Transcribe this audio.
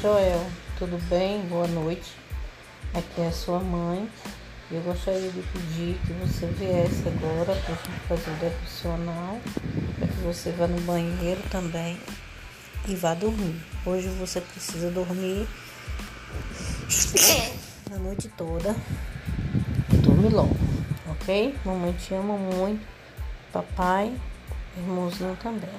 Joel, tudo bem? Boa noite. Aqui é a sua mãe. Eu gostaria de pedir que você viesse agora para fazer o devocional, para que você vá no banheiro também e vá dormir. Hoje você precisa dormir a noite toda. Dorme logo, ok? Mamãe te ama muito. Papai, irmãozinho também.